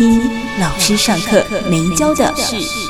一老师上课没教的事。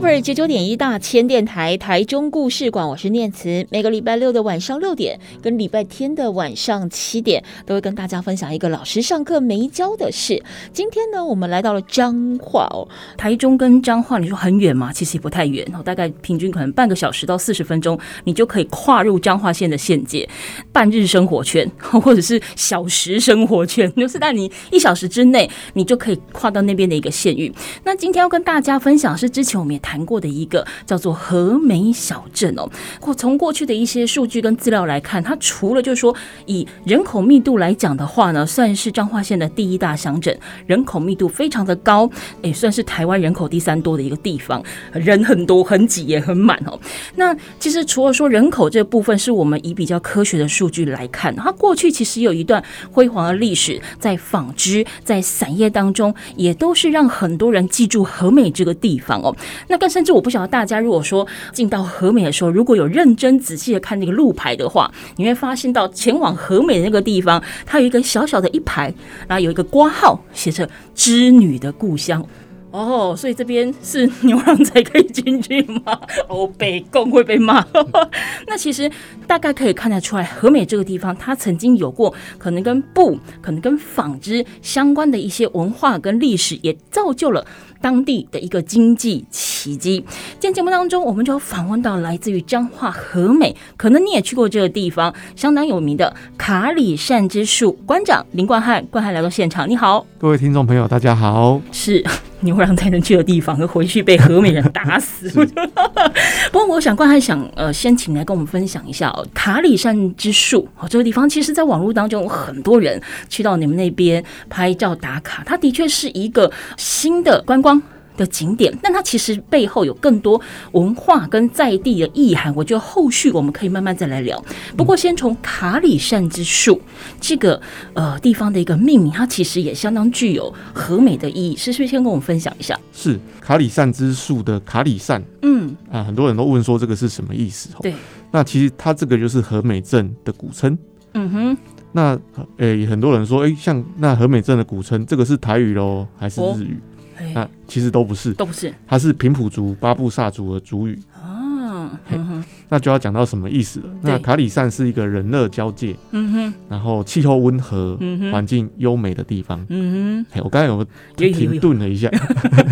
Super 九九点一大千电台台中故事馆，我是念慈。每个礼拜六的晚上六点跟礼拜天的晚上七点，都会跟大家分享一个老师上课没教的事。今天呢，我们来到了彰化哦。台中跟彰化，你说很远吗？其实也不太远哦，大概平均可能半个小时到四十分钟，你就可以跨入彰化县的县界，半日生活圈 或者是小时生活圈，就是在你一小时之内，你就可以跨到那边的一个县域。那今天要跟大家分享是之前我们也谈过的一个叫做和美小镇哦，过从过去的一些数据跟资料来看，它除了就是说以人口密度来讲的话呢，算是彰化县的第一大乡镇，人口密度非常的高，也算是台湾人口第三多的一个地方，人很多很挤也很满哦。那其实除了说人口这部分是我们以比较科学的数据来看，它过去其实有一段辉煌的历史，在纺织在散业当中也都是让很多人记住和美这个地方哦。那更甚至我不晓得大家如果说进到和美的时候，如果有认真仔细的看那个路牌的话，你会发现到前往和美的那个地方，它有一个小小的一排，然后有一个挂号写着“织女的故乡”。哦，所以这边是牛郎才可以进去吗？哦，北贡会被骂。那其实大概可以看得出来，和美这个地方，它曾经有过可能跟布、可能跟纺织相关的一些文化跟历史，也造就了。当地的一个经济奇迹。今天节目当中，我们就访问到来自于彰化和美，可能你也去过这个地方，相当有名的卡里善之树馆长林冠汉，冠汉来到现场，你好，各位听众朋友，大家好。是牛郎才能去的地方，和回去被和美人打死。不过，我想冠汉想呃，先请来跟我们分享一下哦，卡里山之树哦，这个地方其实在网络当中有很多人去到你们那边拍照打卡，它的确是一个新的观光。的景点，但它其实背后有更多文化跟在地的意涵。我觉得后续我们可以慢慢再来聊。不过，先从卡里善之树这个呃地方的一个命名，它其实也相当具有和美的意义。是不是先跟我们分享一下？是卡里善之树的卡里善，嗯啊，很多人都问说这个是什么意思？对，那其实它这个就是和美镇的古称。嗯哼，那诶、欸，很多人说，诶、欸，像那和美镇的古称，这个是台语喽，还是日语？哦那其实都不是，都不是，它是平埔族巴布萨族的族语。嗯、那就要讲到什么意思了。那卡里善是一个人乐交界，嗯哼，然后气候温和，嗯环境优美的地方，嗯哼。我刚才有停顿了一下，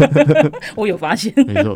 我有发现，没错。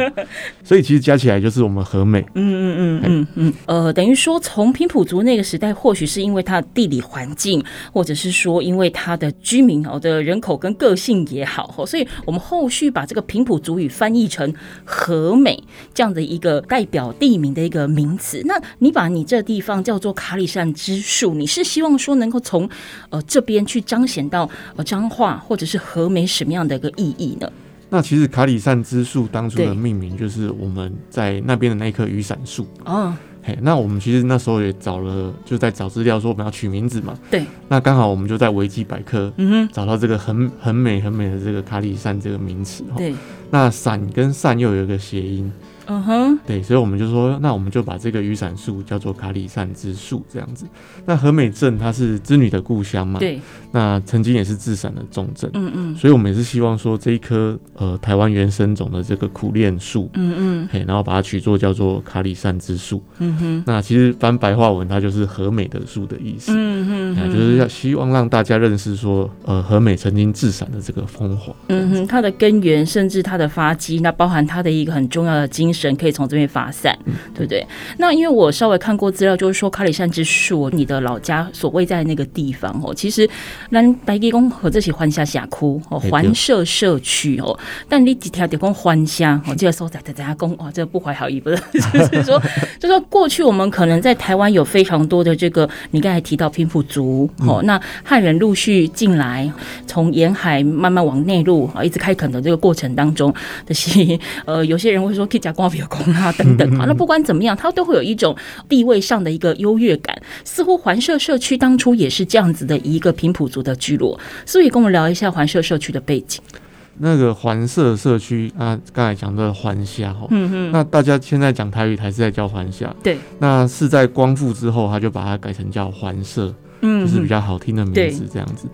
所以其实加起来就是我们和美，嗯嗯嗯嗯嗯。呃，等于说从平埔族那个时代，或许是因为它的地理环境，或者是说因为它的居民哦的人口跟个性也好，所以我们后续把这个平埔族语翻译成和美这样的一个代表地名的一个名词，那你把你这地方叫做卡里善之树，你是希望说能够从呃这边去彰显到呃彰化或者是和美什么样的一个意义呢？那其实卡里善之树当初的命名就是我们在那边的那一棵雨伞树哦。嘿，那我们其实那时候也找了，就在找资料说我们要取名字嘛。对。那刚好我们就在维基百科嗯哼找到这个很很美很美的这个卡里善这个名词。对。那伞跟善又有一个谐音。嗯哼，对，所以我们就说，那我们就把这个雨伞树叫做卡里善之树这样子。那和美镇它是织女的故乡嘛，对，那曾经也是制伞的重镇，嗯嗯，所以我们也是希望说这一棵呃台湾原生种的这个苦楝树，嗯嗯，嘿，然后把它取作叫做卡里善之树，嗯哼，那其实翻白话文它就是和美的树的意思，嗯哼，就是要希望让大家认识说，呃，和美曾经制伞的这个风华，嗯哼，它的根源甚至它的发迹，那包含它的一个很重要的精。精神可以从这边发散，对不对？那因为我稍微看过资料，就是说卡里山之树，你的老家所谓在那个地方哦，其实咱白地公和这些环下峡谷哦，环社社区哦，但你几条得讲环下哦，这个时候在在在讲哦，这个不怀好意不是，就是说，就是说过去我们可能在台湾有非常多的这个，你刚才提到平埔族哦，那汉人陆续进来，从沿海慢慢往内陆啊，一直开垦的这个过程当中，这些呃，有些人会说可以加光比工啊等等啊，那不管怎么样，它都会有一种地位上的一个优越感。似乎环社社区当初也是这样子的一个平埔族的聚落，所以跟我们聊一下环社社区的背景。那个环社社区啊，刚才讲的环下哈，嗯嗯，那大家现在讲台语还是在叫环下，对，那是在光复之后，他就把它改成叫环社，嗯，就是比较好听的名字这样子。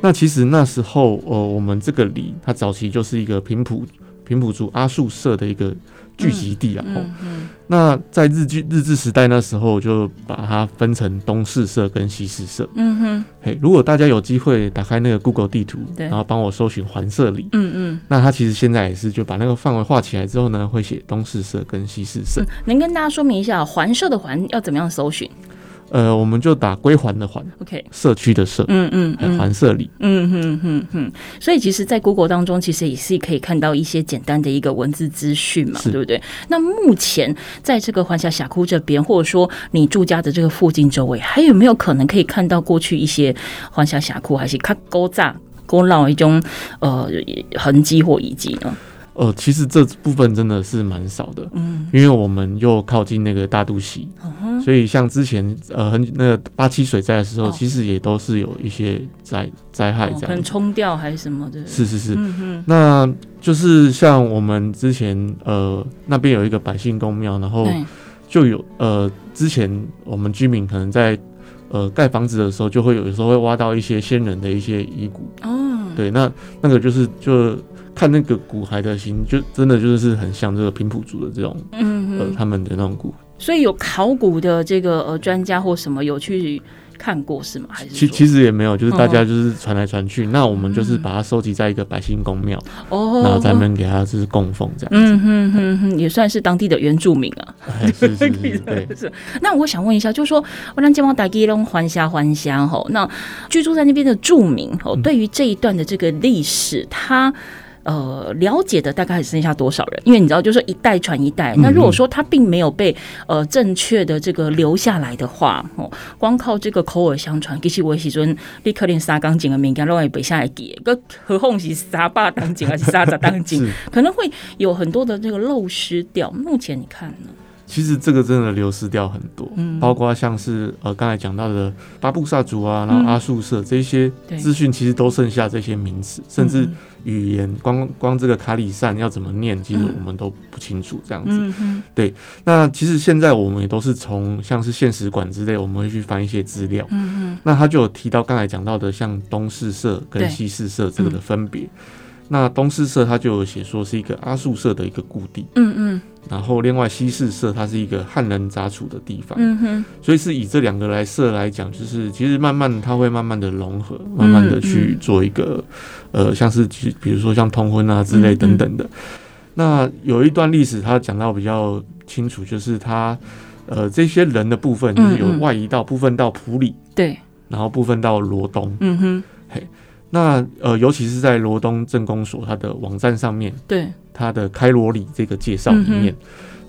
那其实那时候，呃，我们这个里，它早期就是一个平埔平埔族阿树社的一个聚集地啊。嗯嗯。那在日据日治时代那时候，就把它分成东四社跟西四社。嗯哼。嘿，如果大家有机会打开那个 Google 地图，然后帮我搜寻环社里。嗯嗯。那它其实现在也是就把那个范围画起来之后呢，会写东四社跟西四社。能跟大家说明一下，环社的环要怎么样搜寻？呃，我们就打归还的还，OK，社区的社，嗯嗯，环社里，嗯嗯嗯嗯，所以其实，在 Google 当中，其实也是可以看到一些简单的一个文字资讯嘛，对不对？那目前在这个环峡峡谷这边，或者说你住家的这个附近周围，还有没有可能可以看到过去一些环峡峡谷还是卡沟炸沟绕一种呃痕迹或遗迹呢？呃，其实这部分真的是蛮少的，嗯，因为我们又靠近那个大肚溪，嗯，所以像之前呃很那个八七水灾的时候，哦，其实也都是有一些灾灾害这样，哦，可能冲掉还是什么的，是是是，嗯，那就是像我们之前呃那边有一个百姓公庙，然后就有呃之前我们居民可能在呃盖房子的时候，就会有时候会挖到一些先人的一些遗骨，哦，对，那那个就是就。看那个骨骸的形，就真的就是很像这个平埔族的这种，嗯呃，他们的那种骨。所以有考古的这个呃专家或什么有去看过是吗？还是其其实也没有，就是大家就是传来传去，嗯。那我们就是把它收集在一个百姓公庙，哦，然后咱们给他就是供奉这样子。嗯哼哼哼，也算是当地的原住民啊。是是是，是，对。是。那我想问一下，就是说，我让健忘大吉隆还乡还乡吼，那居住在那边的住民吼，对于这一段的这个历史，他。呃，了解的大概还剩下多少人？因为你知道，就是一代传一代。那如果说他并没有被呃正确的这个留下来的话，哦，光靠这个口耳相传，其实我时阵立刻连沙钢筋的民间都会背下来记，个何况是沙坝当井还是沙杂当井，可能会有很多的这个漏失掉。目前你看呢？其实这个真的流失掉很多，嗯，包括像是呃刚才讲到的巴布萨族啊，然后阿树社这些资讯，其实都剩下这些名词，甚至语言，光光这个卡里善要怎么念，其实我们都不清楚这样子。嗯，对。那其实现在我们也都是从像是现实馆之类，我们会去翻一些资料。那他就有提到刚才讲到的，像东四社跟西四社这个的分别。那东四社它就有写说是一个阿树社的一个故地，嗯嗯，然后另外西四社它是一个汉人杂处的地方，嗯哼，所以是以这两个来社来讲，就是其实慢慢它会慢慢的融合，慢慢的去做一个，呃，像是比如说像通婚啊之类等等的。那有一段历史他讲到比较清楚，就是他呃这些人的部分就是有外移到部分到普里，对，然后部分到罗东，嗯哼，嘿。那呃，尤其是在罗东镇公所它的网站上面，对它的开罗里这个介绍里面，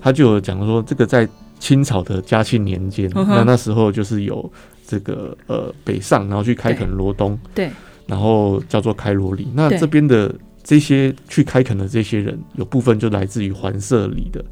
他、嗯、就有讲说，这个在清朝的嘉庆年间、嗯，那那时候就是有这个呃北上，然后去开垦罗东，对，然后叫做开罗里。那这边的这些去开垦的这些人，有部分就来自于环社里的。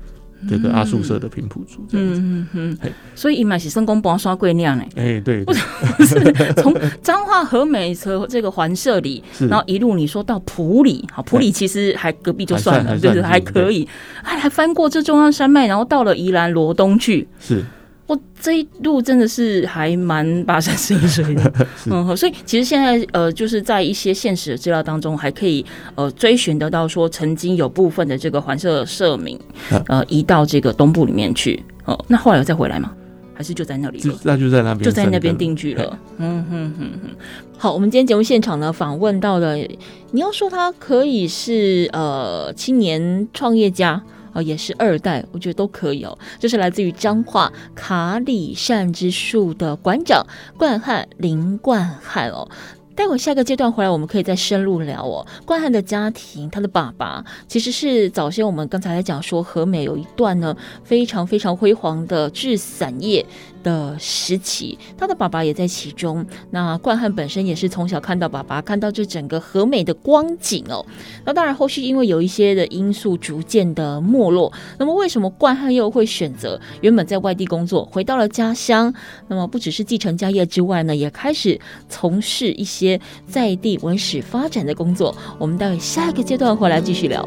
这个阿树社的平埔族这样子，嗯嗯嗯，所以伊嘛是算讲搬山过岭呢。哎，对，对，不是 从彰化和美车这个环社里，然后一路你说到埔里，好，埔里其实还隔壁就算了，对对，还可以，还还翻过这中央山脉，然后到了宜兰罗东去，是。我这一路真的是还蛮跋山涉水的，嗯，所以其实现在呃，就是在一些现实的资料当中，还可以呃追寻得到说，曾经有部分的这个环社社民呃移到这个东部里面去，哦，那后来有再回来吗？还是就在那里？就那就在那边，就在那边定居了。嗯哼哼哼。好，我们今天节目现场呢访问到了，你要说他可以是呃青年创业家。啊，也是二代，我觉得都可以哦。这是来自于彰化卡里善之树的馆长冠汉林冠汉哦。待会下个阶段回来，我们可以再深入聊哦。冠汉的家庭，他的爸爸其实是早先我们刚才在讲说和美有一段呢非常非常辉煌的制伞业的时期，他的爸爸也在其中。那冠汉本身也是从小看到爸爸，看到这整个和美的光景哦。那当然后续因为有一些的因素逐渐的没落。那么为什么冠汉又会选择原本在外地工作，回到了家乡？那么不只是继承家业之外呢，也开始从事一些。在地文史发展的工作，我们待会下一个阶段回来继续聊。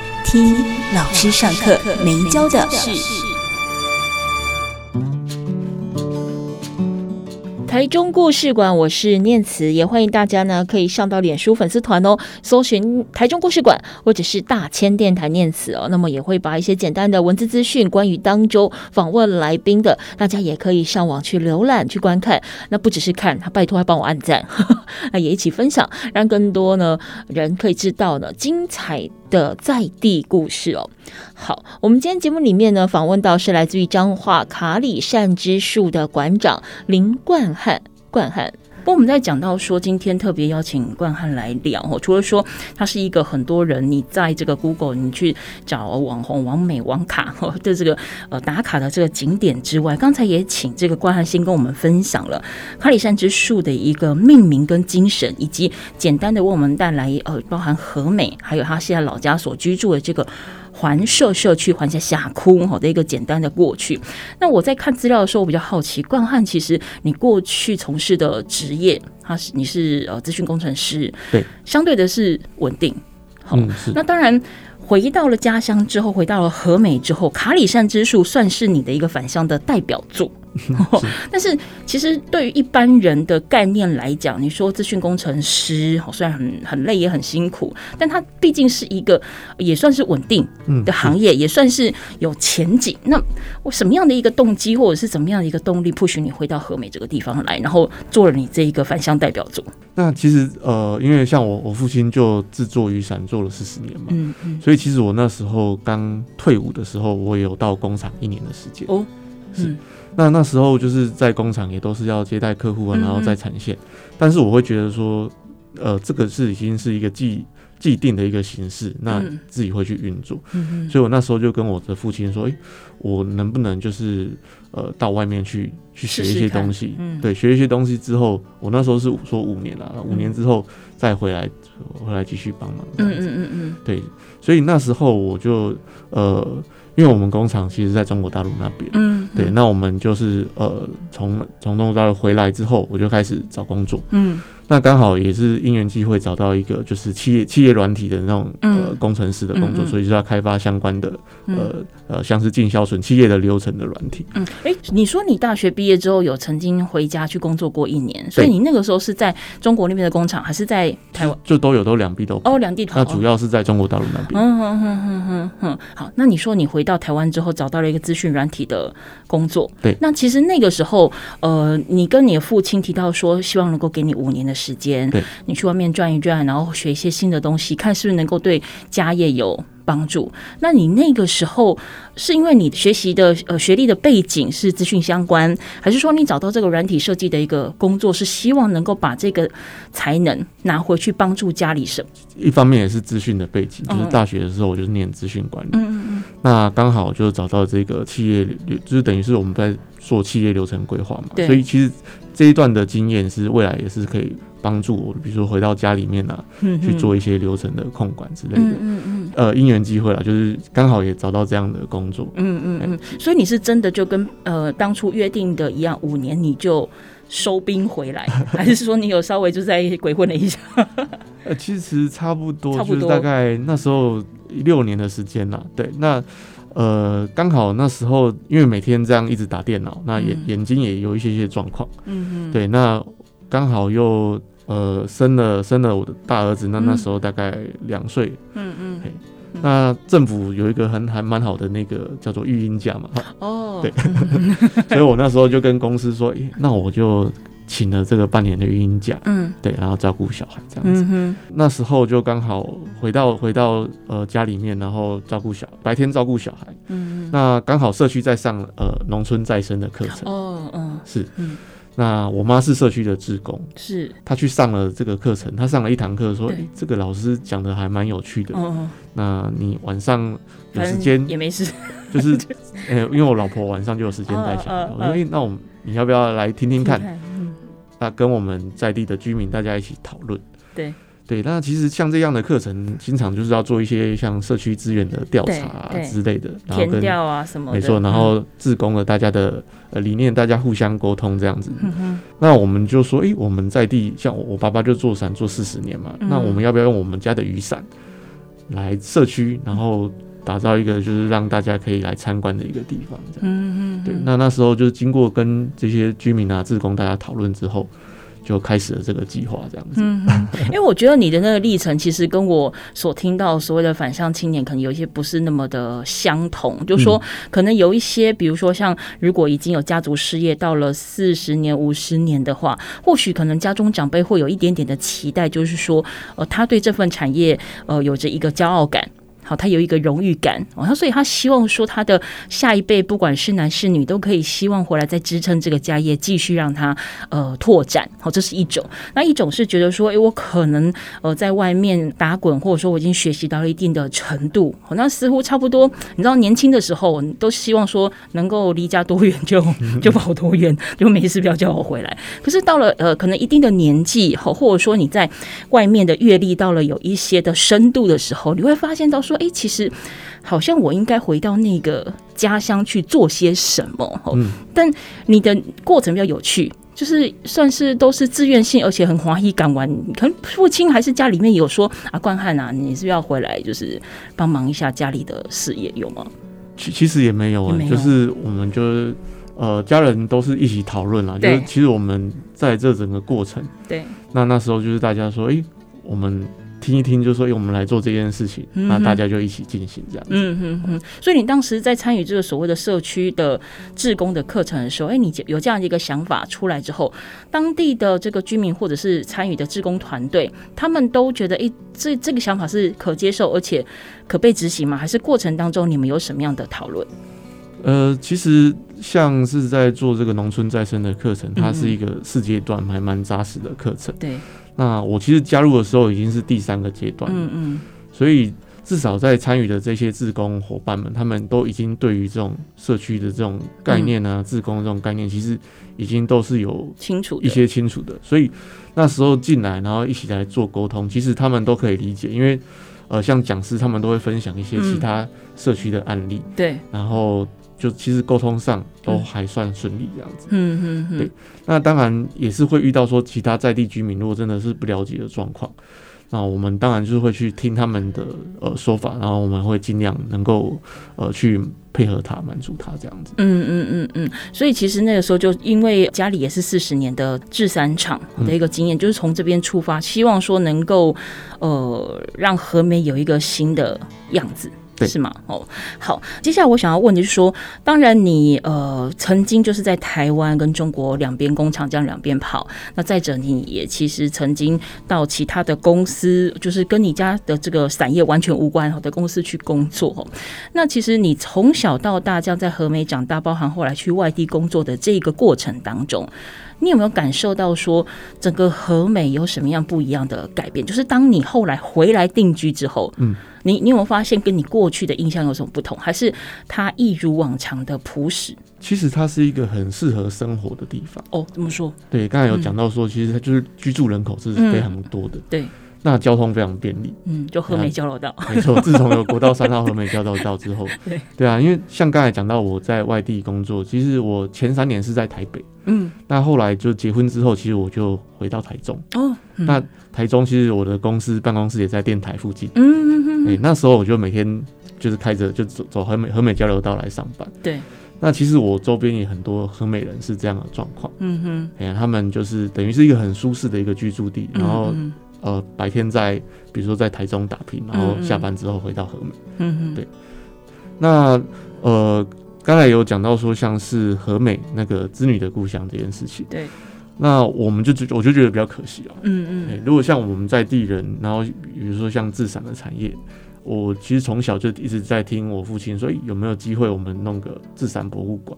听老师上课没教的事。台中故事馆，我是念慈，也欢迎大家呢可以上到脸书粉丝团哦，搜寻台中故事馆或者是大千电台念慈哦。那么也会把一些简单的文字资讯，关于当周访问来宾的，大家也可以上网去浏览去观看。那不只是看，他拜托还帮我按赞，那也一起分享，让更多呢人可以知道呢精彩的在地故事哦。好，我们今天节目里面呢访问到是来自于彰化卡里善之树的馆长林冠汉，冠汉。不过我们在讲到说，今天特别邀请冠汉来聊哦，除了说他是一个很多人你在这个 Google 你去找网红、网美、网卡哦的这个呃打卡的这个景点之外，刚才也请这个冠汉先跟我们分享了卡里山之树的一个命名跟精神，以及简单的为我们带来呃包含和美，还有他现在老家所居住的这个。环社社区环下峡谷好的一个简单的过去。那我在看资料的时候，我比较好奇，冠汉其实你过去从事的职业，他是你是呃资讯工程师，对，相对的是稳定。好，那当然回到了家乡之后，回到了和美之后，卡里善之树算是你的一个返乡的代表作。但是，其实对于一般人的概念来讲，你说资讯工程师，好，虽然很很累，也很辛苦，但他毕竟是一个也算是稳定的行业，也算是有前景。那我什么样的一个动机，或者是怎么样的一个动力，push 你回到和美这个地方来，然后做了你这一个返乡代表作？那其实呃，因为像我，我父亲就制作雨伞做了四十年嘛，嗯嗯，所以其实我那时候刚退伍的时候，我也有到工厂一年的时间。哦，是。那那时候就是在工厂也都是要接待客户啊，然后再产线，但是我会觉得说，呃，这个是已经是一个既既定的一个形式，那自己会去运作，所以我那时候就跟我的父亲说，诶，我能不能就是呃到外面去去学一些东西，对，学一些东西之后，我那时候是说五年了，五年之后再回来回来继续帮忙，嗯嗯嗯嗯，对，所以那时候我就呃。因为我们工厂其实在中国大陆那边，嗯，对，那我们就是呃，从从中国大陆回来之后，我就开始找工作，嗯。那刚好也是因缘机会找到一个就是企业企业软体的那种呃工程师的工作，所以就要开发相关的呃呃像是进销存企业的流程的软体。嗯，哎，你说你大学毕业之后有曾经回家去工作过一年，所以你那个时候是在中国那边的工厂，还是在台湾？就都有，都两地都哦，两地都。那主要是在中国大陆那边。嗯嗯嗯嗯嗯嗯。好，那你说你回到台湾之后找到了一个资讯软体的工作，对。那其实那个时候，呃，你跟你的父亲提到说，希望能够给你五年的时间，对，你去外面转一转，然后学一些新的东西，看是不是能够对家业有帮助。那你那个时候是因为你学习的呃学历的背景是资讯相关，还是说你找到这个软体设计的一个工作，是希望能够把这个才能拿回去帮助家里什么？一方面也是资讯的背景，就是大学的时候我就是念资讯管理，嗯嗯嗯，那刚好就找到这个企业，就是等于是我们在做企业流程规划嘛，所以其实这一段的经验是未来也是可以。帮助我，比如说回到家里面啊，嗯、去做一些流程的控管之类的。嗯嗯，嗯呃，因缘机会啦，就是刚好也找到这样的工作。嗯嗯嗯。所以你是真的就跟呃当初约定的一样，五年你就收兵回来，还是说你有稍微就在鬼混了一下？呃，其实差不多，就是大概那时候六年的时间啦。对，那。呃，刚好那时候因为每天这样一直打电脑，那眼、嗯、眼睛也有一些些状况。嗯嗯。对，那刚好又呃生了生了我的大儿子，那那时候大概两岁。嗯嗯。那政府有一个很还蛮好的那个叫做育婴假嘛。哦。对。所以我那时候就跟公司说，欸、那我就。请了这个半年的育婴假，嗯，对，然后照顾小孩这样子。嗯、哼那时候就刚好回到回到呃家里面，然后照顾小白天照顾小孩。嗯哼，那刚好社区在上呃农村再生的课程。哦，嗯，是。嗯，那我妈是社区的职工，是。她去上了这个课程，她上了一堂课，说对、欸、这个老师讲的还蛮有趣的。哦。那你晚上有时间也没事，就是呃、欸，因为我老婆晚上就有时间带小孩，我说、欸、那我们你要不要来听听看？那跟我们在地的居民大家一起讨论，对对，那其实像这样的课程，经常就是要做一些像社区资源的调查之类的，然后跟田调啊什么，没错，然后自工的大家的呃理念，大家互相沟通这样子。嗯、那我们就说，诶、欸，我们在地像我爸爸就做伞做四十年嘛，嗯、那我们要不要用我们家的雨伞来社区，然后打造一个就是让大家可以来参观的一个地方，这样，嗯嗯，对。那那时候就是经过跟这些居民啊、志工大家讨论之后，就开始了这个计划，这样子。嗯，因为我觉得你的那个历程，其实跟我所听到所谓的反向青年，可能有一些不是那么的相同。嗯、就是说，可能有一些，比如说像如果已经有家族事业到了四十年、五十年的话，或许可能家中长辈会有一点点的期待，就是说，呃，他对这份产业，呃，有着一个骄傲感。好，他有一个荣誉感，哦，他所以他希望说他的下一辈，不管是男是女，都可以希望回来再支撑这个家业，继续让他呃拓展。好，这是一种。那一种是觉得说，哎，我可能呃在外面打滚，或者说我已经学习到了一定的程度，好，那似乎差不多。你知道，年轻的时候都希望说能够离家多远就 就跑多远，就没事不要叫我回来。可是到了呃可能一定的年纪，好，或者说你在外面的阅历到了有一些的深度的时候，你会发现到说。哎，其实好像我应该回到那个家乡去做些什么。嗯，但你的过程比较有趣，就是算是都是自愿性，而且很欢喜敢玩。可能父亲还是家里面有说啊，冠汉啊，你是不是要回来，就是帮忙一下家里的事业，有吗？其其实也没有就是我们就是呃，家人都是一起讨论啦。对就是其实我们在这整个过程，对，那那时候就是大家说，哎，我们。听一听，就说，我们来做这件事情，那大家就一起进行这样子。嗯嗯嗯。所以你当时在参与这个所谓的社区的志工的课程的时候，哎，你有这样的一个想法出来之后，当地的这个居民或者是参与的志工团队，他们都觉得，哎，这这个想法是可接受而且可被执行吗？还是过程当中你们有什么样的讨论？呃，其实像是在做这个农村再生的课程，它是一个四阶段还蛮扎实的课程。对。那我其实加入的时候已经是第三个阶段，嗯嗯，所以至少在参与的这些志工伙伴们，他们都已经对于这种社区的这种概念啊，志工这种概念，其实已经都是有清楚一些清楚的。所以那时候进来，然后一起来做沟通，其实他们都可以理解，因为呃，像讲师他们都会分享一些其他社区的案例，对，然后。就其实沟通上都还算顺利这样子，嗯嗯嗯，对。那当然也是会遇到说其他在地居民如果真的是不了解的状况，那我们当然就是会去听他们的呃说法，然后我们会尽量能够呃去配合他，满足他这样子。嗯嗯嗯嗯。所以其实那个时候就因为家里也是四十年的制三厂的一个经验，嗯、就是从这边出发，希望说能够呃让和美有一个新的样子。是吗？哦，好，接下来我想要问的就是说，当然你呃曾经就是在台湾跟中国两边工厂这样两边跑，那再者你也其实曾经到其他的公司，就是跟你家的这个伞业完全无关的公司去工作。那其实你从小到大这样在和美长大，包含后来去外地工作的这个过程当中，你有没有感受到说整个和美有什么样不一样的改变？就是当你后来回来定居之后，嗯，你你有没有发现跟你过去的印象有什么不同？还是它一如往常的朴实？其实它是一个很适合生活的地方。哦，怎么说？对，刚才有讲到说，其实它就是居住人口是非常多的。嗯、对。那交通非常便利，嗯，就和美交流道，没错。自从有国道三号和美交流道之后，对对啊，因为像刚才讲到我在外地工作，其实我前三年是在台北，嗯，那后来就结婚之后，其实我就回到台中，哦，嗯、那台中其实我的公司办公室也在电台附近，嗯嗯嗯，哎，那时候我就每天就是开着就走走和美和美交流道来上班，对。那其实我周边也很多和美人是这样的状况，嗯哼，哎呀，他们就是等于是一个很舒适的一个居住地，然后。呃，白天在，比如说在台中打拼，然后下班之后回到和美。嗯嗯，对。那呃，刚才有讲到说，像是和美那个织女的故乡这件事情。对。那我们就觉，我就觉得比较可惜哦。嗯嗯、欸。如果像我们在地人，然后比如说像自产的产业，我其实从小就一直在听我父亲说，有没有机会我们弄个自产博物馆？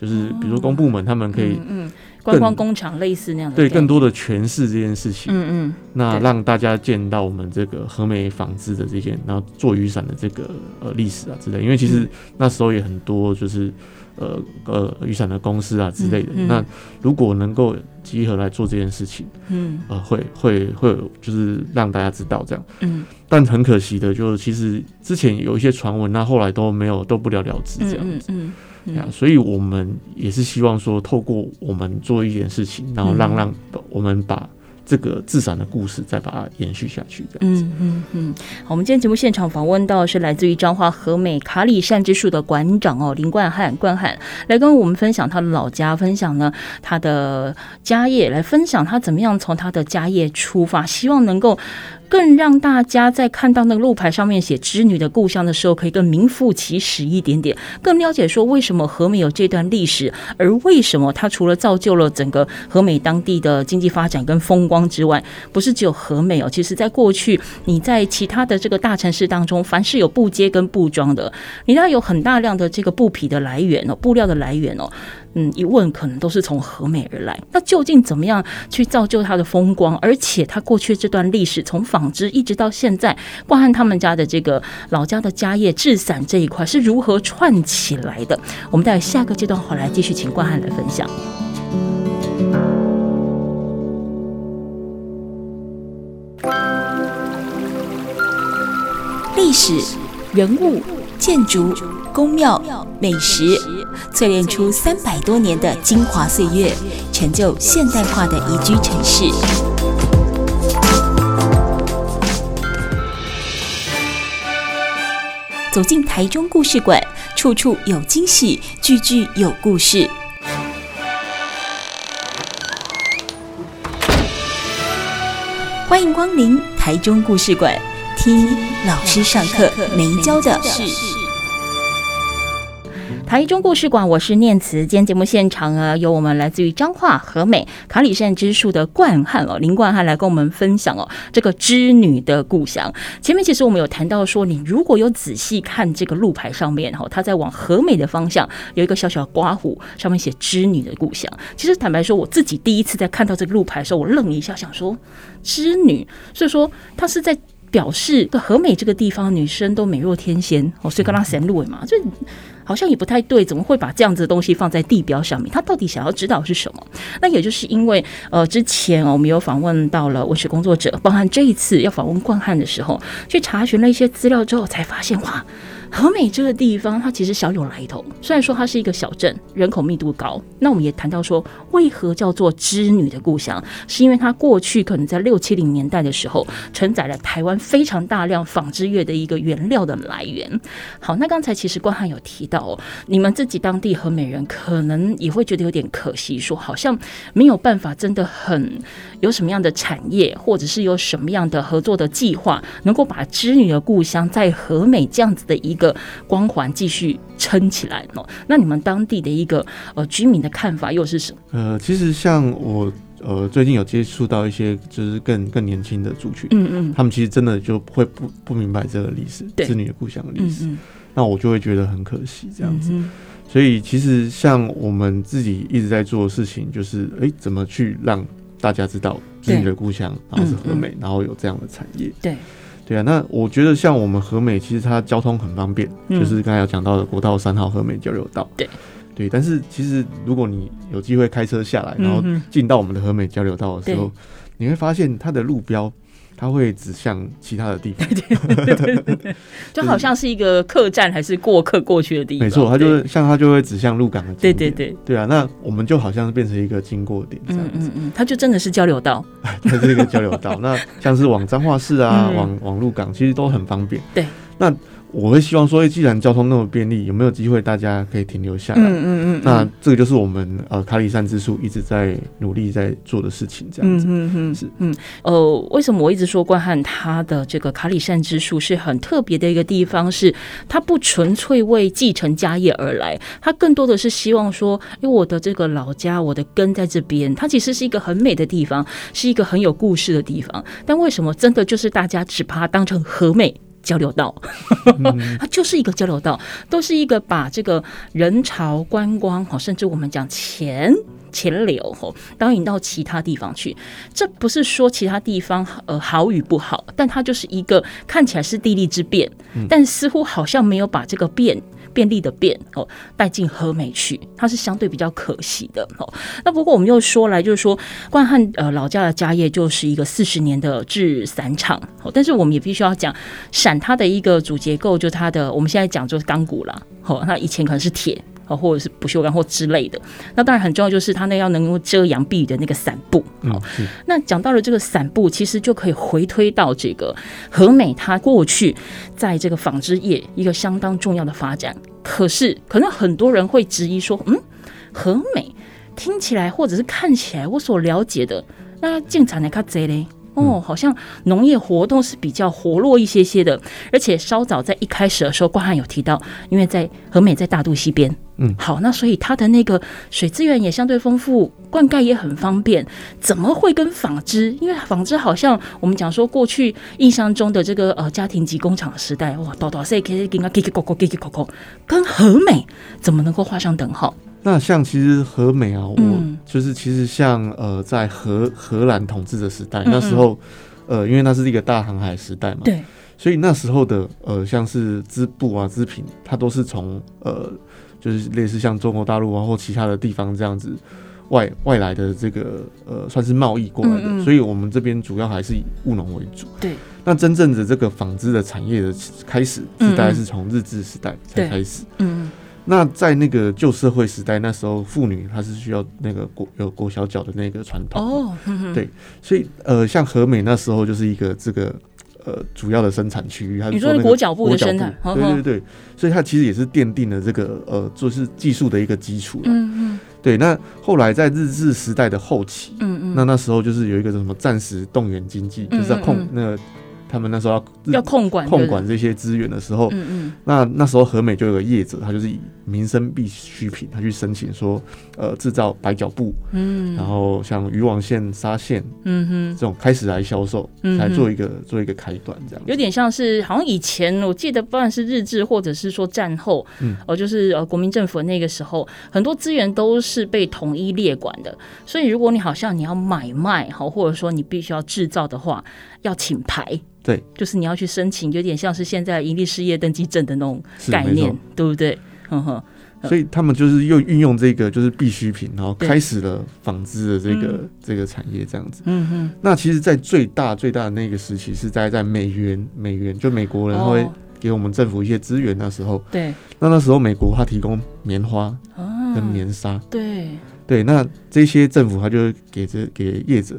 就是比如说公部门他们可以。嗯观光工厂类似那样的，对，更多的诠释这件事情，嗯嗯，那让大家见到我们这个和美纺织的这件，然后做雨伞的这个呃历史啊之类，因为其实那时候也很多就是呃呃雨伞的公司啊之类的，嗯嗯、那如果能够集合来做这件事情，嗯，呃，会会会有就是让大家知道这样，嗯，但很可惜的就是其实之前有一些传闻，那后来都没有都不了了之这样子，嗯。嗯嗯嗯、所以，我们也是希望说，透过我们做一件事情，然后让让我们把这个制伞的故事再把它延续下去。这样子。嗯嗯嗯。好，我们今天节目现场访问到是来自于彰化和美卡里善之树的馆长哦，林冠汉，冠汉来跟我们分享他的老家，分享呢他的家业，来分享他怎么样从他的家业出发，希望能够。更让大家在看到那个路牌上面写“织女的故乡”的时候，可以更名副其实一点点，更了解说为什么和美有这段历史，而为什么它除了造就了整个和美当地的经济发展跟风光之外，不是只有和美哦。其实，在过去你在其他的这个大城市当中，凡是有布街跟布庄的，你知道有很大量的这个布匹的来源哦，布料的来源哦。嗯，一问可能都是从和美而来。那究竟怎么样去造就它的风光？而且它过去这段历史，从纺织一直到现在，冠翰他们家的这个老家的家业制伞这一块是如何串起来的？我们待下个阶段回来继续请冠翰来分享。历史、人物、建筑、宫庙、美食。淬炼出三百多年的精华岁月，成就现代化的宜居城市。走进台中故事馆，处处有惊喜，句句有故事。欢迎光临台中故事馆，听老师上课没教的事。台中故事馆，我是念慈。今天节目现场啊，有我们来自于彰化和美卡里善之树的冠翰哦，林冠翰来跟我们分享哦，这个织女的故乡。前面其实我们有谈到说，你如果有仔细看这个路牌上面哈，它在往和美的方向有一个小小刮胡，上面写织女的故乡。其实坦白说，我自己第一次在看到这个路牌的时候，我愣了一下，想说织女，所以说它是在表示和美这个地方女生都美若天仙哦，所以跟他神路嘛，就。好像也不太对，怎么会把这样子的东西放在地标上面？他到底想要知道是什么？那也就是因为，呃，之前我们有访问到了文学工作者，包含这一次要访问冠汉的时候，去查询了一些资料之后，才发现哇。和美这个地方，它其实小有来头。虽然说它是一个小镇，人口密度高，那我们也谈到说，为何叫做织女的故乡，是因为它过去可能在六七零年代的时候，承载了台湾非常大量纺织业的一个原料的来源。好，那刚才其实关汉有提到哦，你们自己当地和美人可能也会觉得有点可惜，说好像没有办法真的很有什么样的产业，或者是有什么样的合作的计划，能够把织女的故乡在和美这样子的一个。光环继续撑起来哦，那你们当地的一个呃居民的看法又是什么？呃，其实像我呃最近有接触到一些就是更更年轻的族群，嗯嗯，他们其实真的就会不不明白这个历史，子女的故乡的历史，嗯嗯，那我就会觉得很可惜这样子。所以其实像我们自己一直在做的事情，就是哎、欸，怎么去让大家知道自己的故乡，然后是和美，然后有这样的产业。对，对啊。那我觉得像我们和美，其实它交通很方便，就是刚才有讲到的国道三号和美交流道。对，对。但是其实如果你有机会开车下来，然后进到我们的和美交流道的时候，你会发现它的路标。它会指向其他的地方，对 对对，就好像是一个客栈还是过客过去的地方。没错，它就是像它就会指向鹿港的。对对对，对啊，那我们就好像是变成一个经过点这样子。嗯嗯，它就真的是交流道，它是一个交流道。那像是往彰化市啊，往往鹿港，其实都很方便。对，那。我会希望说，既然交通那么便利，有没有机会大家可以停留下来？嗯嗯嗯。那这个就是我们呃卡里善之树一直在努力在做的事情，这样子。嗯嗯是嗯呃，为什么我一直说冠汉他的这个卡里善之树是很特别的一个地方？是它不纯粹为继承家业而来，它更多的是希望说，因为我的这个老家，我的根在这边，它其实是一个很美的地方，是一个很有故事的地方。但为什么真的就是大家只把它当成和美？交流道，它就是一个交流道，都是一个把这个人潮观光，甚至我们讲钱钱流吼，导引到其他地方去。这不是说其他地方呃好与不好，但它就是一个看起来是地利之变，但似乎好像没有把这个便。便利的便哦，带进和美去，它是相对比较可惜的哦。那不过我们又说来，就是说冠汉呃老家的家业就是一个四十年的制伞厂哦，但是我们也必须要讲伞它的一个主结构，就它的我们现在讲就是钢骨啦。哦，那以前可能是铁。或者是不锈钢或之类的，那当然很重要，就是它那要能够遮阳避雨的那个伞布。好，那讲到了这个伞布，其实就可以回推到这个和美，它过去在这个纺织业一个相当重要的发展。可是，可能很多人会质疑说，嗯，和美听起来或者是看起来，我所了解的那进展的卡贼嘞。哦，好像农业活动是比较活络一些些的，而且稍早在一开始的时候，冠汉有提到，因为在和美在大肚溪边，嗯，好，那所以它的那个水资源也相对丰富，灌溉也很方便，怎么会跟纺织？因为纺织好像我们讲说过去印象中的这个呃家庭级工厂的时代，哇，多多塞给给给给扣扣给给扣扣，跟和美怎么能够画上等号？那像其实和美啊，我就是其实像呃，在荷荷兰统治的时代，那时候呃，因为那是一个大航海时代嘛，对，所以那时候的呃，像是织布啊、织品，它都是从呃，就是类似像中国大陆啊或其他的地方这样子外外来的这个呃，算是贸易过来的，所以我们这边主要还是以务农为主。对，那真正的这个纺织的产业的开始，是大概是从日治时代才开始。嗯。那在那个旧社会时代，那时候妇女她是需要那个裹有裹小脚的那个传统。哦，对，所以呃，像和美那时候就是一个这个呃主要的生产区域，你说的裹脚布的生产，对对对，所以它其实也是奠定了这个呃就是技术的一个基础了，嗯嗯，对。那后来在日治时代的后期，嗯嗯，那那时候就是有一个什么暂时动员经济，就是要控那个。他们那时候要要控管控管这些资源的时候，嗯嗯，那那时候和美就有个业者，他就是以民生必需品，他去申请说，呃，制造白脚布，嗯，然后像渔网线、纱线，嗯哼，这种开始来销售，来做一个做一个开端，这样。有点像是好像以前我记得，不管是日治或者是说战后，嗯，哦，就是呃国民政府那个时候，很多资源都是被统一列管的，所以如果你好像你要买卖好，或者说你必须要制造的话，要请牌。对，就是你要去申请，有点像是现在盈利事业登记证的那种概念，对不对？呵呵，所以他们就是又运用这个就是必需品，然后开始了纺织的这个、嗯、这个产业这样子。嗯哼。那其实，在最大最大的那个时期是在在美元美元，就美国人会给我们政府一些资源那时候。对、哦。那那时候美国他提供棉花跟棉纱、啊。对。对，那这些政府他就给这给业者。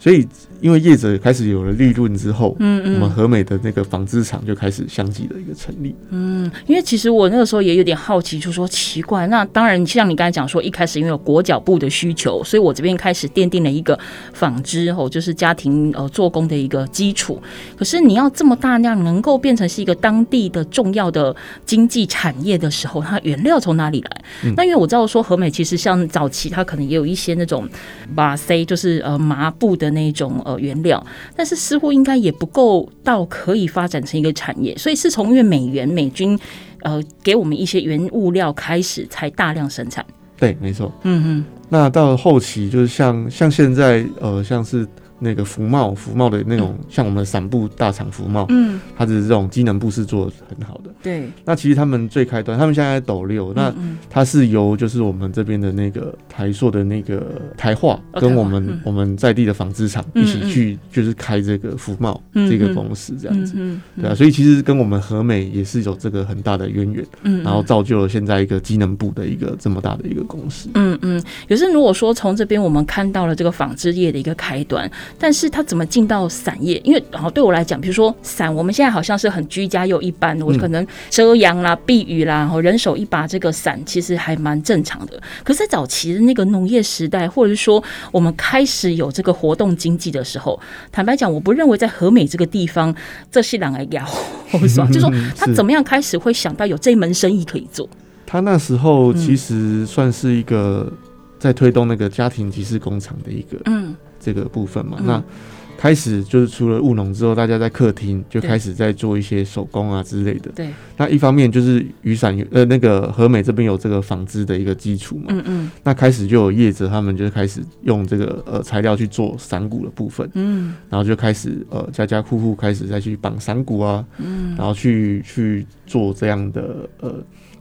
所以，因为业者开始有了利润之后，嗯嗯，我们和美的那个纺织厂就开始相继的一个成立。嗯，因为其实我那个时候也有点好奇，就说奇怪，那当然像你刚才讲说，一开始因为有裹脚布的需求，所以我这边开始奠定了一个纺织哦，就是家庭呃做工的一个基础。可是你要这么大量能够变成是一个当地的重要的经济产业的时候，它原料从哪里来？嗯、那因为我知道说和美其实像早期它可能也有一些那种麻塞，就是呃麻布的。那种呃原料，但是似乎应该也不够到可以发展成一个产业，所以是从因为美元美军呃给我们一些原物料，开始才大量生产。对，没错。嗯嗯。那到了后期，就是像像现在呃，像是。那个服贸，服贸的那种，嗯、像我们的伞布大厂服贸，嗯，它的这种机能布是做的很好的。对。那其实他们最开端，他们现在在斗六，那它是由就是我们这边的那个台硕的那个台化，跟我们、嗯、我们在地的纺织厂一起去，就是开这个服贸这个公司这样子。嗯，对啊，所以其实跟我们和美也是有这个很大的渊源。嗯。然后造就了现在一个机能布的一个这么大的一个公司。嗯嗯。可是如果说从这边我们看到了这个纺织业的一个开端。但是它怎么进到伞业？因为好对我来讲，比如说伞，我们现在好像是很居家又一般，我可能遮阳啦、避雨啦，然后人手一把这个伞，其实还蛮正常的。可是，在早期的那个农业时代，或者是说我们开始有这个活动经济的时候，坦白讲，我不认为在和美这个地方，这些人来要，就是说他怎么样开始会想到有这门生意可以做？他那时候其实算是一个在推动那个家庭集市工厂的一个嗯。这个部分嘛，嗯、那开始就是除了务农之后，大家在客厅就开始在做一些手工啊之类的。对，那一方面就是雨伞呃那个和美这边有这个纺织的一个基础嘛，嗯嗯，那开始就有业者他们就开始用这个呃材料去做伞骨的部分，嗯，然后就开始呃家家户户开始再去绑伞骨啊，嗯，然后去去做这样的呃。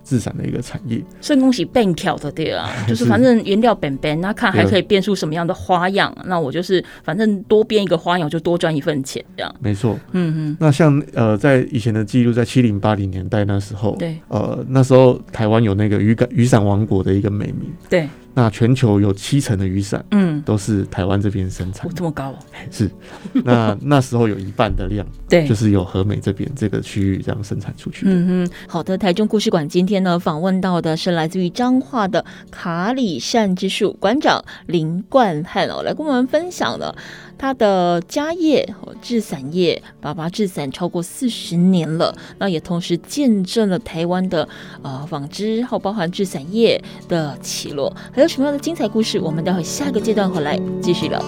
自产的一个产业，圣恭喜变巧的对啊，就是反正原料变变，那看还可以变出什么样的花样，那我就是反正多变一个花样就多赚一份钱这样。没错，嗯嗯。那像呃，在以前的记录，在七零八零年代那时候，对，呃，那时候台湾有那个雨伞雨伞王国的一个美名，对。那全球有七成的雨伞，嗯，都是台湾这边生产。这么高？是。那 那时候有一半的量，对，就是有和美这边这个区域这样生产出去。嗯哼。好的，台中故事馆今天呢访问到的是来自于彰化的卡里善之树馆长林冠汉哦，来跟我们分享的。他的家业和制伞业，爸爸制伞超过四十年了，那也同时见证了台湾的呃纺织，还有包含制伞业的起落，还有什么样的精彩故事？我们待会下个阶段回来继续聊。